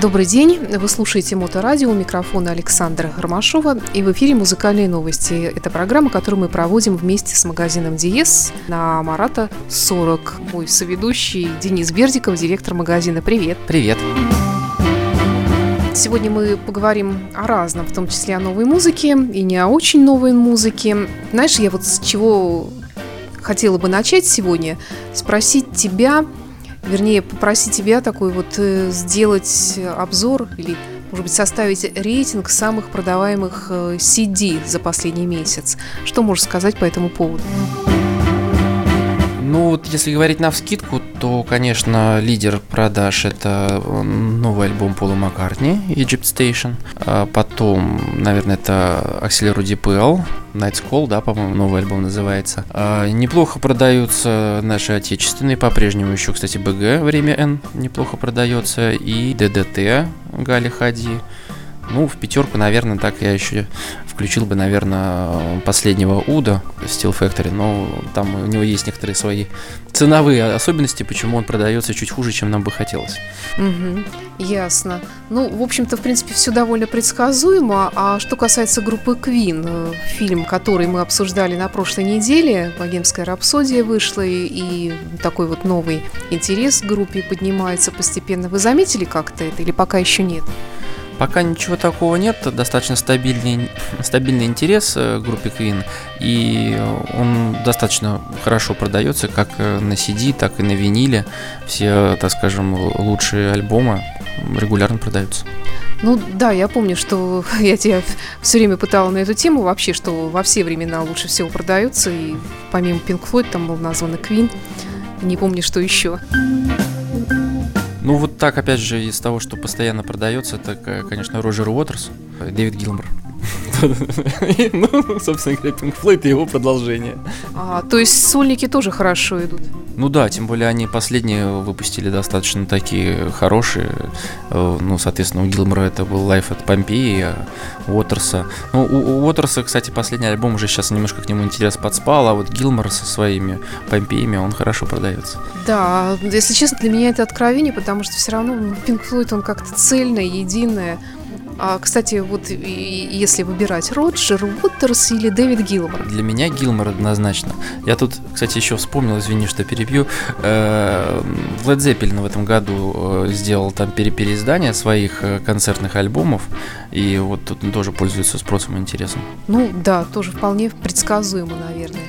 Добрый день. Вы слушаете Моторадио. У микрофона Александра Ромашова. И в эфире музыкальные новости. Это программа, которую мы проводим вместе с магазином Диес на Марата 40. Мой соведущий Денис Бердиков, директор магазина. Привет. Привет. Сегодня мы поговорим о разном, в том числе о новой музыке и не о очень новой музыке. Знаешь, я вот с чего хотела бы начать сегодня, спросить тебя, вернее, попросить тебя такой вот э, сделать обзор или, может быть, составить рейтинг самых продаваемых CD э, за последний месяц. Что можешь сказать по этому поводу? Ну вот, если говорить на вскидку, то, конечно, лидер продаж это новый альбом Пола Маккартни Egypt Station. А потом, наверное, это Axel DPL Night's Call, да, по-моему, новый альбом называется. А, неплохо продаются наши отечественные, по-прежнему еще, кстати, БГ «Время N» неплохо продается, и ДДТ Гали Хади. Ну, в пятерку, наверное, так я еще включил бы, наверное, последнего Уда Steel Factory, но там у него есть некоторые свои ценовые особенности, почему он продается чуть хуже, чем нам бы хотелось. Угу, ясно. Ну, в общем-то, в принципе, все довольно предсказуемо. А что касается группы Queen, э, фильм, который мы обсуждали на прошлой неделе, «Богемская рапсодия» вышла, и такой вот новый интерес к группе поднимается постепенно. Вы заметили как-то это или пока еще нет? Пока ничего такого нет, достаточно стабильный, стабильный интерес э, к группе Queen, и он достаточно хорошо продается как э, на CD, так и на виниле. Все, так скажем, лучшие альбомы регулярно продаются. Ну да, я помню, что я тебя все время пытала на эту тему вообще, что во все времена лучше всего продаются, и помимо Pink Floyd там был назван Queen, не помню, что еще. Ну вот так, опять же, из того, что постоянно продается, это, конечно, Роджер Уотерс, Дэвид Гилмор. Ну, собственно говоря, Pink Floyd и его продолжение. А, то есть сольники тоже хорошо идут? Ну да, тем более они последние выпустили достаточно такие хорошие. Э, ну, соответственно, у Гилмора это был Life от Помпеи, а Уотерса. Ну, у, Уотерса, кстати, последний альбом уже сейчас немножко к нему интерес подспал, а вот Гилмор со своими Помпеями, он хорошо продается. Да, если честно, для меня это откровение, потому что все равно Pink Floyd, он как-то цельное, единое. А, кстати, вот если выбирать Роджер Уотерс или Дэвид Гилмор? Для меня Гилмор однозначно. Я тут, кстати, еще вспомнил, извини, что перебью. Э, Led Zeppelin в этом году э, сделал там переиздание своих э, концертных альбомов, и вот тут тоже пользуется спросом и интересом. Ну да, тоже вполне предсказуемо, наверное.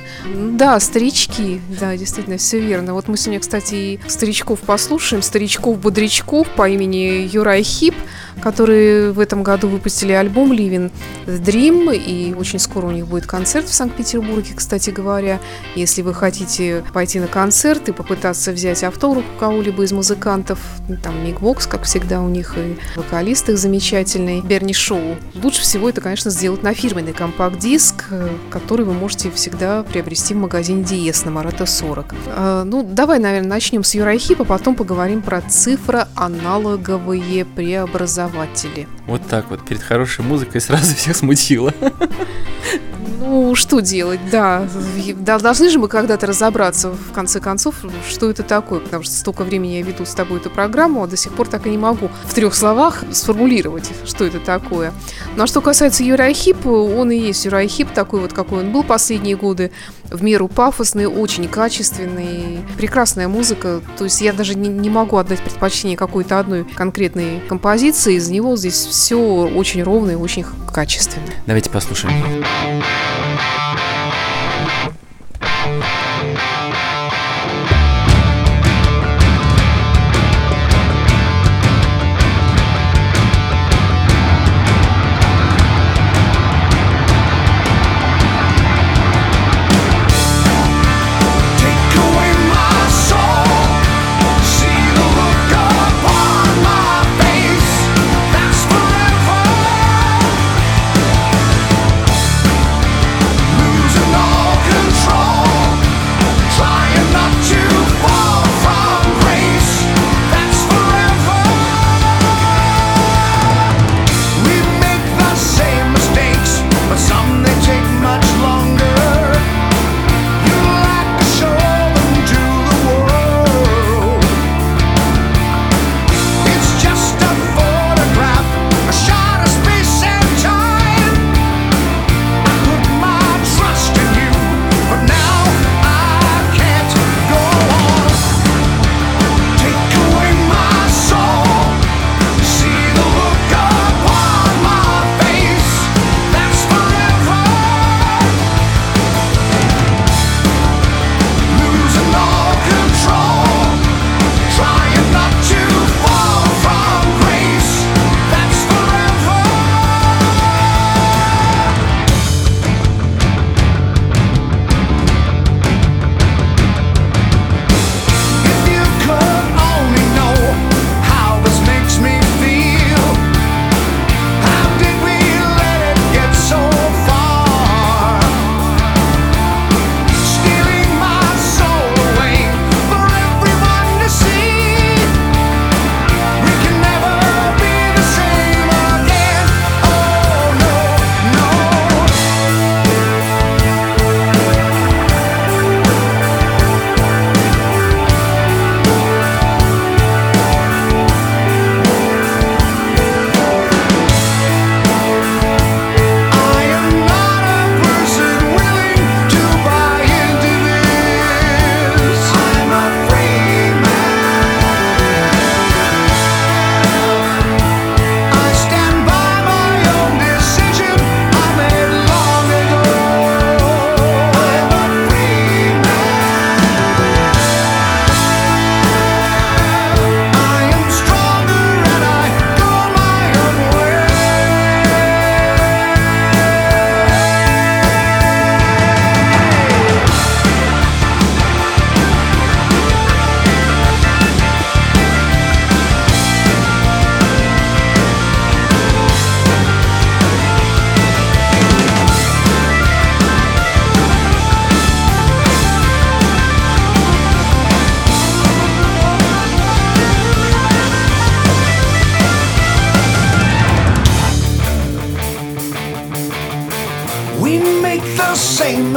Да, старички, да, действительно, все верно. Вот мы сегодня, кстати, и старичков послушаем, старичков-бодрячков по имени Юрай Хип, которые в этом этом году выпустили альбом Living Dream, и очень скоро у них будет концерт в Санкт-Петербурге, кстати говоря. Если вы хотите пойти на концерт и попытаться взять автограф у кого-либо из музыкантов, ну, там Мигбокс, как всегда, у них и вокалист их замечательный, Берни Шоу. Лучше всего это, конечно, сделать на фирменный компакт-диск, который вы можете всегда приобрести в магазине Диес на Марата 40. А, ну, давай, наверное, начнем с Юрайхипа, потом поговорим про цифроаналоговые преобразователи. Вот так вот перед хорошей музыкой сразу всех смутило. Ну, что делать, да. Должны же мы когда-то разобраться, в конце концов, что это такое, потому что столько времени я веду с тобой эту программу, а до сих пор так и не могу в трех словах сформулировать, что это такое. Ну, а что касается Юрайхип, он и есть Юрайхип, такой вот, какой он был последние годы, в меру пафосный, очень качественный, прекрасная музыка, то есть я даже не, не могу отдать предпочтение какой-то одной конкретной композиции, из него здесь все очень ровно и очень качественно. Давайте послушаем.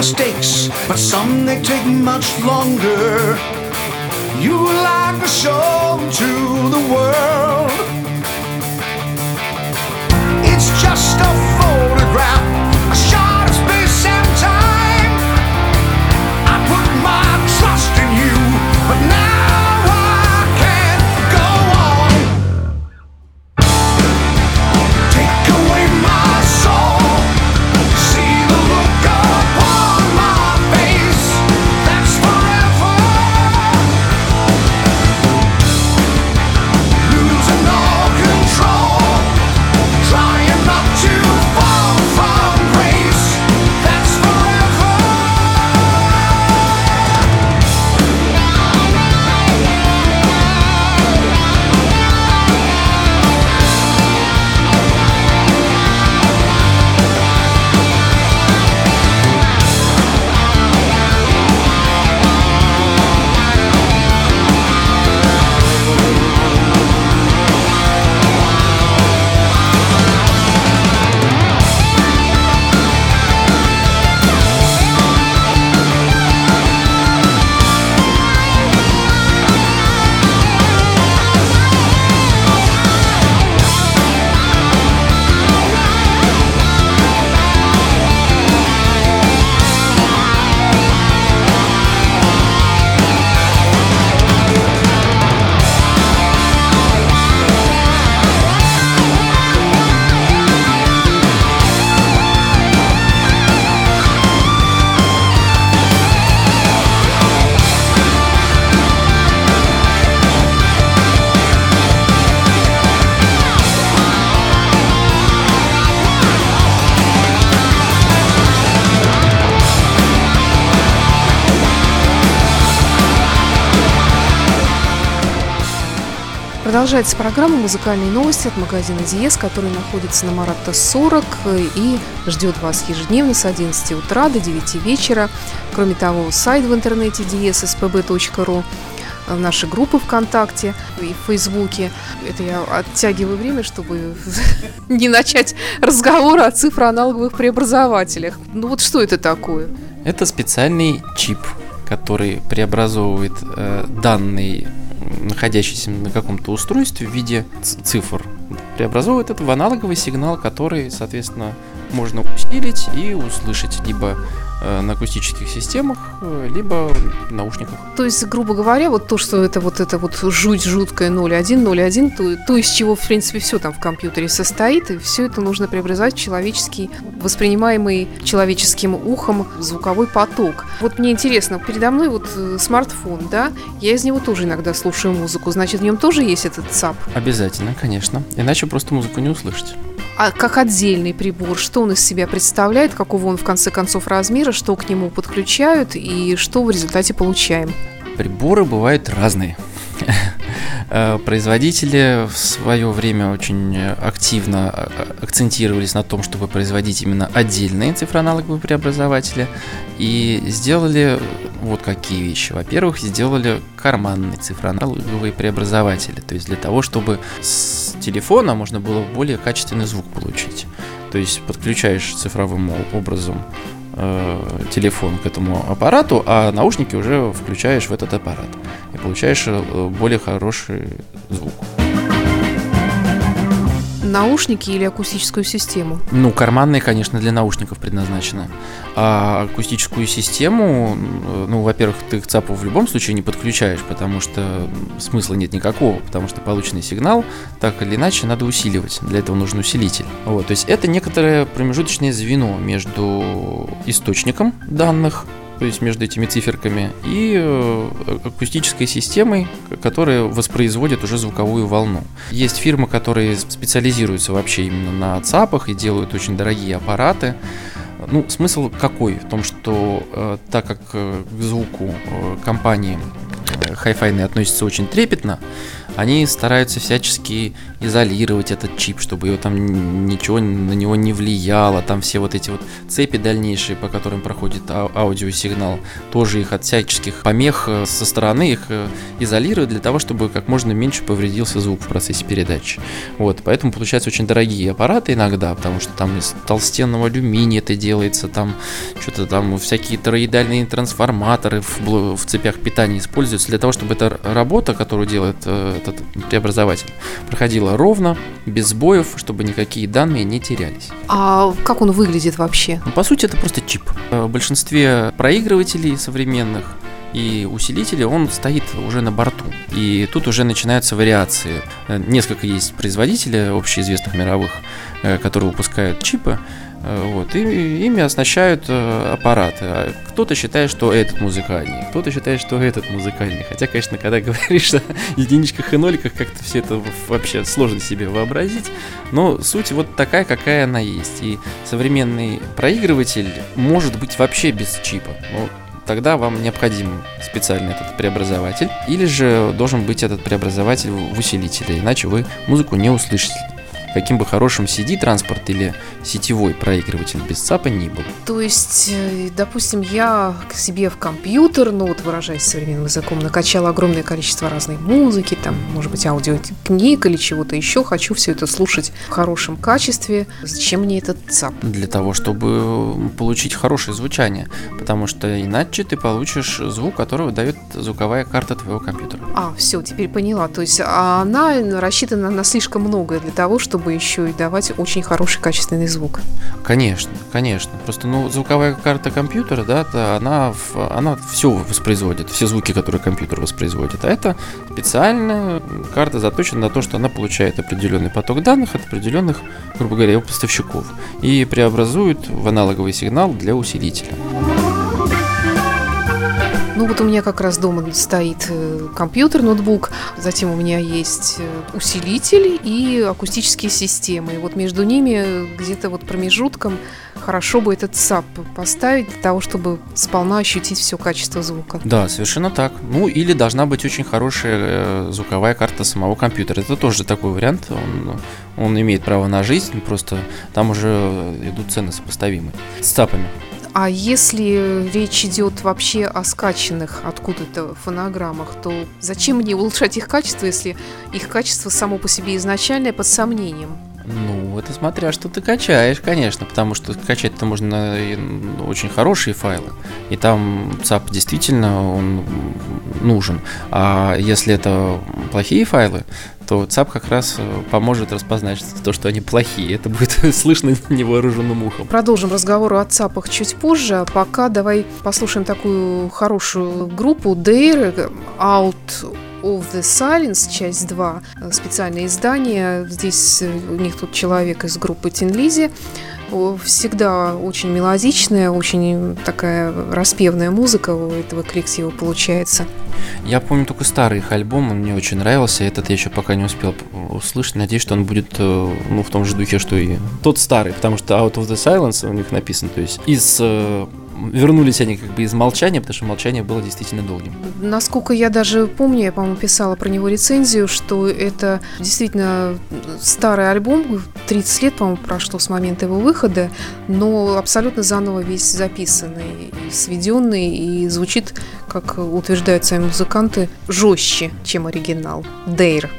Mistakes, but some they take much longer. You like a show to the world. It's just a Продолжается программа «Музыкальные новости» от магазина Диез, который находится на Маратта 40 и ждет вас ежедневно с 11 утра до 9 вечера. Кроме того, сайт в интернете diespb.ru, наши группы ВКонтакте и в Фейсбуке. Это я оттягиваю время, чтобы не начать разговор о цифроаналоговых преобразователях. Ну вот что это такое? Это специальный чип, который преобразовывает э, данные, находящиеся на каком-то устройстве в виде цифр. Преобразовывает это в аналоговый сигнал, который, соответственно, можно усилить и услышать либо э, на акустических системах, э, либо в наушниках. То есть, грубо говоря, вот то, что это вот это вот жуть жуткая 0.1, 0.1, то, то, из чего, в принципе, все там в компьютере состоит, и все это нужно преобразовать в человеческий, воспринимаемый человеческим ухом звуковой поток. Вот мне интересно, передо мной вот э, смартфон, да, я из него тоже иногда слушаю музыку, значит, в нем тоже есть этот ЦАП. Обязательно, конечно. Иначе просто музыку не услышите. А как отдельный прибор, что он из себя представляет, какого он в конце концов размера, что к нему подключают и что в результате получаем? Приборы бывают разные. Э, Производители в свое время очень активно а- акцентировались на том, чтобы производить именно отдельные цифроаналоговые преобразователи и сделали вот какие вещи. Во-первых, сделали карманные цифроаналоговые преобразователи, то есть для того, чтобы с телефона можно было более качественный звук получить. То есть подключаешь цифровым образом э, телефон к этому аппарату, а наушники уже включаешь в этот аппарат и получаешь э, более хороший звук. Наушники или акустическую систему? Ну, карманные, конечно, для наушников предназначены. А акустическую систему, ну, во-первых, ты к ЦАПу в любом случае не подключаешь, потому что смысла нет никакого, потому что полученный сигнал так или иначе надо усиливать. Для этого нужен усилитель. Вот, то есть это некоторое промежуточное звено между источником данных, то есть между этими циферками, и э, акустической системой, которая воспроизводит уже звуковую волну. Есть фирмы, которые специализируются вообще именно на ЦАПах и делают очень дорогие аппараты. Ну, смысл какой? В том, что э, так как э, к звуку компании э, Hi-Fi относится очень трепетно, они стараются всячески изолировать этот чип, чтобы его там ничего на него не влияло, там все вот эти вот цепи дальнейшие, по которым проходит ау- аудиосигнал, тоже их от всяческих помех э, со стороны их э, изолируют для того, чтобы как можно меньше повредился звук в процессе передачи. Вот, поэтому получаются очень дорогие аппараты иногда, потому что там из толстенного алюминия это делается, там что-то там всякие тороидальные трансформаторы в, в цепях питания используются для того, чтобы эта работа, которую делает этот преобразователь, проходила ровно, без сбоев, чтобы никакие данные не терялись. А как он выглядит вообще? Ну, по сути, это просто чип. Э, В большинстве проигрывателей современных и усилителей он стоит уже на борту. И тут уже начинаются вариации. Э, Несколько есть производителей общеизвестных мировых, э, которые выпускают чипы. Э, Вот, и ими оснащают э, аппараты. А Кто-то считает, что этот музыкальный, кто-то считает, что этот музыкальный. Хотя, конечно, когда говоришь о единичках и ноликах, как-то все это вообще сложно себе вообразить. Но суть вот такая, какая она есть. И современный проигрыватель может быть вообще без чипа. Ну, тогда вам необходим специальный этот преобразователь. Или же должен быть этот преобразователь в усилителе, иначе вы музыку не услышите. Каким бы хорошим CD-транспорт или сетевой проигрыватель без ЦАПа ни был. То есть, э, допустим, я к себе в компьютер, ну вот выражаясь современным языком, накачала огромное количество разной музыки, там, может быть, аудиокниг или чего-то еще, хочу все это слушать в хорошем качестве. Зачем мне этот ЦАП? Для того, чтобы получить хорошее звучание. Потому что иначе ты получишь звук, который дает звуковая карта твоего компьютера. А, все, теперь поняла. То есть а она рассчитана на слишком многое для того, чтобы еще и давать очень хороший качественный звук. Конечно, конечно. Просто, ну, звуковая карта компьютера, да, то она, она все воспроизводит, все звуки, которые компьютер воспроизводит. А это специальная карта заточена на то, что она получает определенный поток данных от определенных, грубо говоря, его поставщиков и преобразует в аналоговый сигнал для усилителя. Ну вот у меня как раз дома стоит э, компьютер, ноутбук, затем у меня есть э, усилитель и акустические системы. И вот между ними где-то вот промежутком хорошо бы этот ЦАП поставить для того, чтобы сполна ощутить все качество звука. Да, совершенно так. Ну, или должна быть очень хорошая э, звуковая карта самого компьютера. Это тоже такой вариант. Он, он имеет право на жизнь, просто там уже идут цены сопоставимые с ЦАПами. А если речь идет вообще о скачанных откуда-то фонограммах, то зачем мне улучшать их качество, если их качество само по себе изначальное под сомнением? Ну, это смотря что ты качаешь, конечно, потому что качать-то можно ну, очень хорошие файлы, и там ЦАП действительно он нужен. А если это плохие файлы, то ЦАП как раз э, поможет распознать то, что они плохие. Это будет слышно невооруженным ухом. Продолжим разговор о ЦАПах чуть позже, а пока давай послушаем такую хорошую группу Dare Out of the Silence, часть 2, э, специальное издание. Здесь э, у них тут человек из группы Тинлизи. Всегда очень мелодичная, очень такая распевная музыка у этого коллектива получается. Я помню только старый их альбом, он мне очень нравился. Этот я еще пока не успел услышать. Надеюсь, что он будет э, ну, в том же духе, что и тот старый, потому что Out of the Silence у них написано. То есть из вернулись они как бы из молчания, потому что молчание было действительно долгим. Насколько я даже помню, я, по-моему, писала про него рецензию, что это действительно старый альбом, 30 лет, по-моему, прошло с момента его выхода, но абсолютно заново весь записанный, сведенный, и звучит, как утверждают сами музыканты, жестче, чем оригинал. Дейр.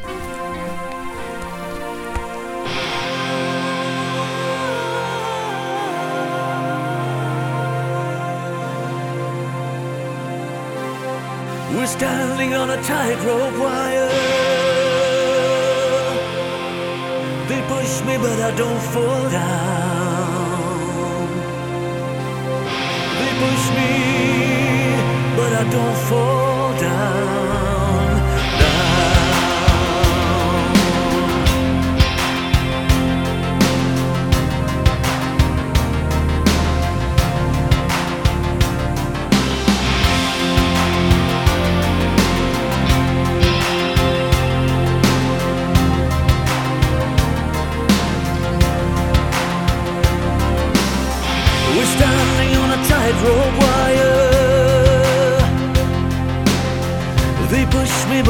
We're standing on a tightrope wire. They push me, but I don't fall down. They push me, but I don't fall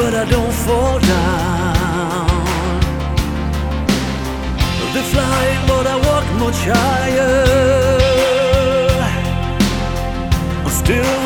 but I don't fall down. They fly, but I walk much higher. I'm Still,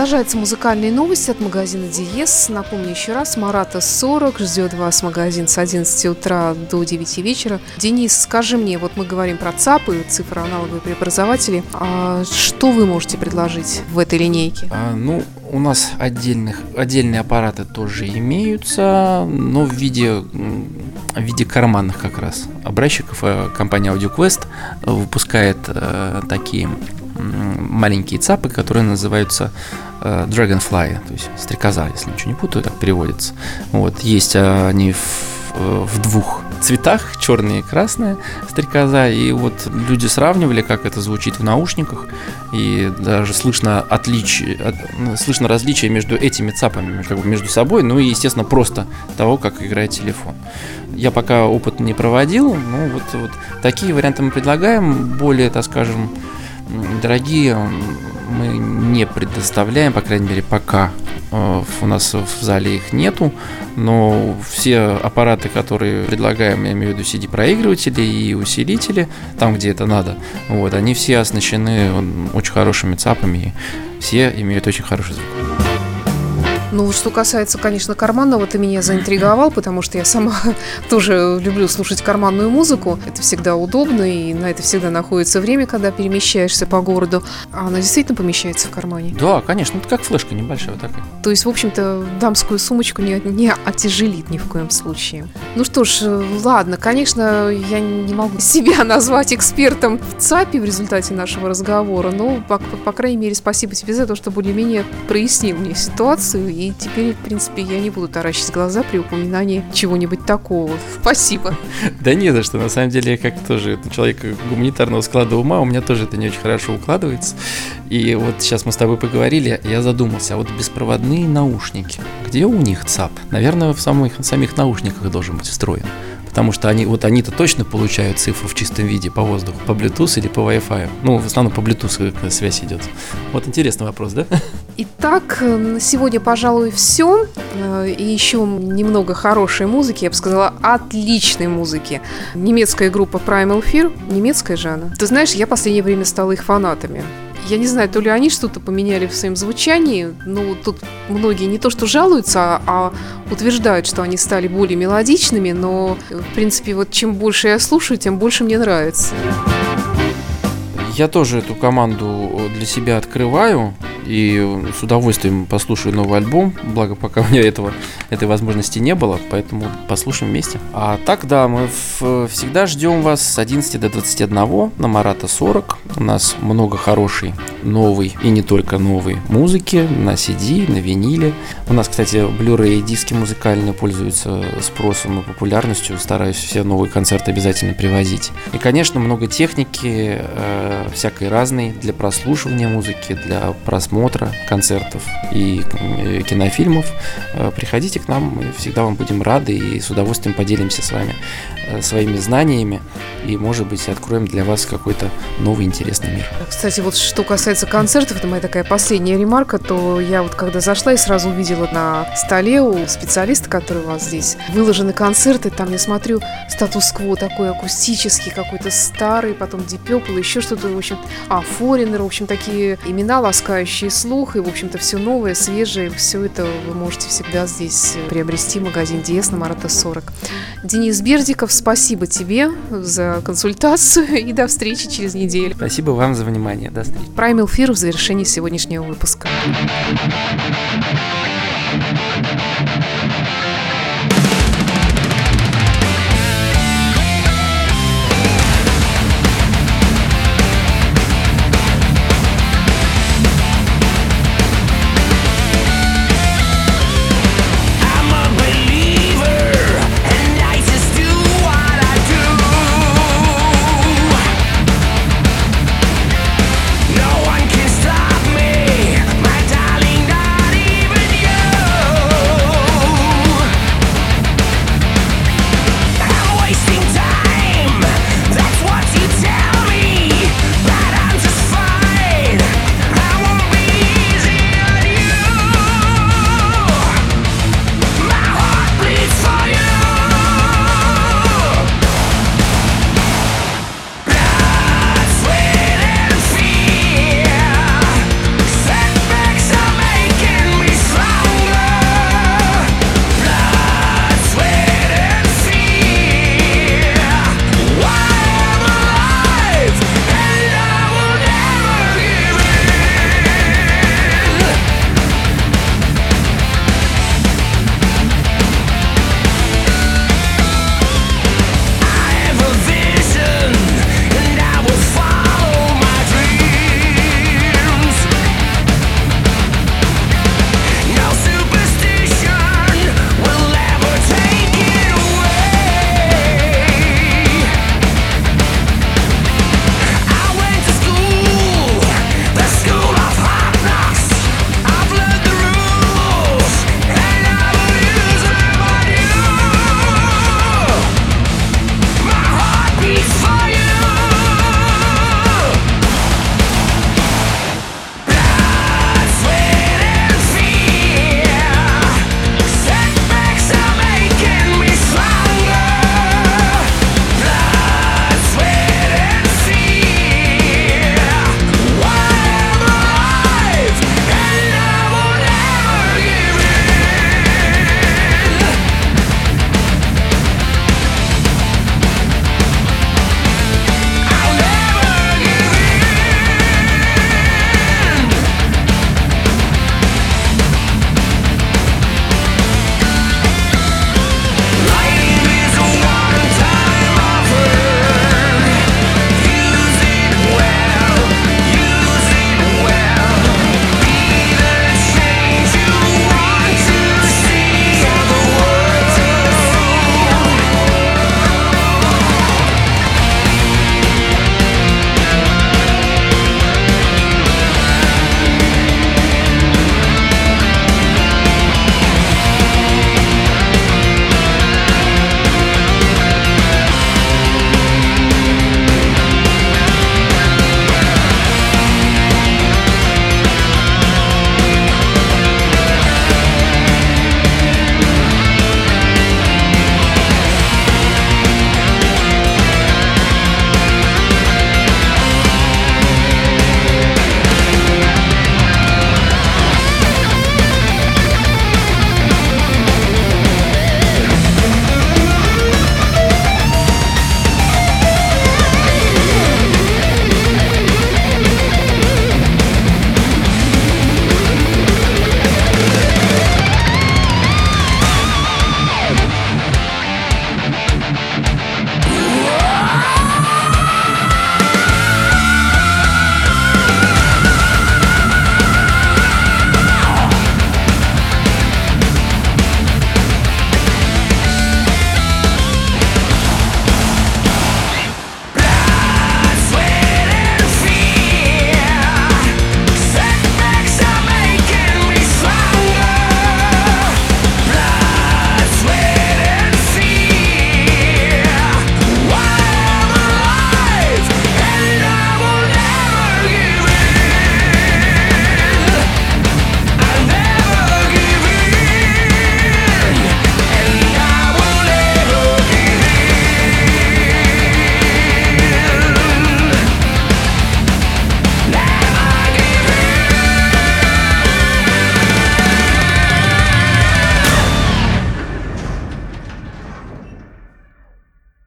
Продолжаются музыкальные новости от магазина Диес. Напомню еще раз, Марата 40 ждет вас магазин с 11 утра до 9 вечера. Денис, скажи мне, вот мы говорим про ЦАПы, цифроаналоговые преобразователи. А что вы можете предложить в этой линейке? А, ну, у нас отдельных, отдельные аппараты тоже имеются, но в виде, в виде карманных как раз образчиков. Э, Компания AudioQuest выпускает э, такие маленькие цапы, которые называются Dragonfly, то есть стрекоза, если ничего не путаю, так переводится. Вот, есть э, они в, э, в двух цветах, черные и красные стрекоза, и вот люди сравнивали, как это звучит в наушниках, и даже слышно отличие, от- ну, слышно различие между этими цапами, как бы между собой, ну и, естественно, просто того, как играет телефон. Я пока опыт не проводил, но вот, вот такие варианты мы предлагаем, более, так скажем, дорогие мы не предоставляем, по крайней мере, пока Э, у нас в зале их нету, но все аппараты, которые предлагаем, я имею в виду CD-проигрыватели и усилители, там, где это надо, вот, они все оснащены очень хорошими цапами, и все имеют очень хороший звук. Ну, что касается, конечно, карманного, ты меня заинтриговал, потому что я сама тоже люблю слушать карманную музыку. Это всегда удобно, и на это всегда находится время, когда перемещаешься по городу. А она действительно помещается в кармане. Да, конечно, это как флешка небольшая вот такая. То есть, в общем-то, дамскую сумочку не, не отяжелит ни в коем случае. Ну что ж, э, ладно, конечно, я не могу себя назвать экспертом в ЦАПе в результате нашего разговора, но, по, по крайней мере, спасибо тебе за то, что более-менее прояснил мне ситуацию. И теперь, в принципе, я не буду таращить глаза при упоминании чего-нибудь такого. Спасибо. Да не за что, на самом деле, я как тоже человек гуманитарного склада ума, у меня тоже это не очень хорошо укладывается. И вот сейчас мы с тобой поговорили, я задумался, а вот беспроводные наушники, где у них ЦАП? Наверное, в самых, самих наушниках должен быть встроен. Потому что они, вот они-то точно получают цифру в чистом виде по воздуху, по Bluetooth или по Wi-Fi. Ну, в основном по Bluetooth как связь идет. Вот интересный вопрос, да? Итак, на сегодня, пожалуй, все. И еще немного хорошей музыки, я бы сказала, отличной музыки. Немецкая группа Primal Fear. Немецкая же она. Ты знаешь, я в последнее время стала их фанатами. Я не знаю, то ли они что-то поменяли в своем звучании, но тут многие не то что жалуются, а утверждают, что они стали более мелодичными, но, в принципе, вот чем больше я слушаю, тем больше мне нравится. Я тоже эту команду для себя открываю и с удовольствием послушаю новый альбом, благо пока у меня этого, этой возможности не было, поэтому послушаем вместе. А так, да, мы в, всегда ждем вас с 11 до 21 на Марата 40. У нас много хорошей, новой и не только новой музыки на CD, на виниле. У нас, кстати, Blu-ray диски музыкальные пользуются спросом и популярностью. Стараюсь все новые концерты обязательно привозить. И, конечно, много техники, э, всякой разной для прослушивания музыки, для просмотра концертов и э, кинофильмов, э, приходите к нам, мы всегда вам будем рады и с удовольствием поделимся с вами э, своими знаниями и, может быть, откроем для вас какой-то новый интересный мир. Кстати, вот что касается концертов, это моя такая последняя ремарка, то я вот когда зашла и сразу увидела на столе у специалиста, который у вас здесь, выложены концерты, там я смотрю статус-кво такой акустический, какой-то старый, потом Deep Purple, еще что-то, в общем, а, Foreigner, в общем, такие имена ласкающие слух, и, в общем-то, все новое, свежее, все это вы можете всегда здесь приобрести в магазин Диес на Марата 40. Денис Бердиков, спасибо тебе за консультацию и до встречи через неделю. Спасибо вам за внимание. До встречи. Primal Fear в завершении сегодняшнего выпуска.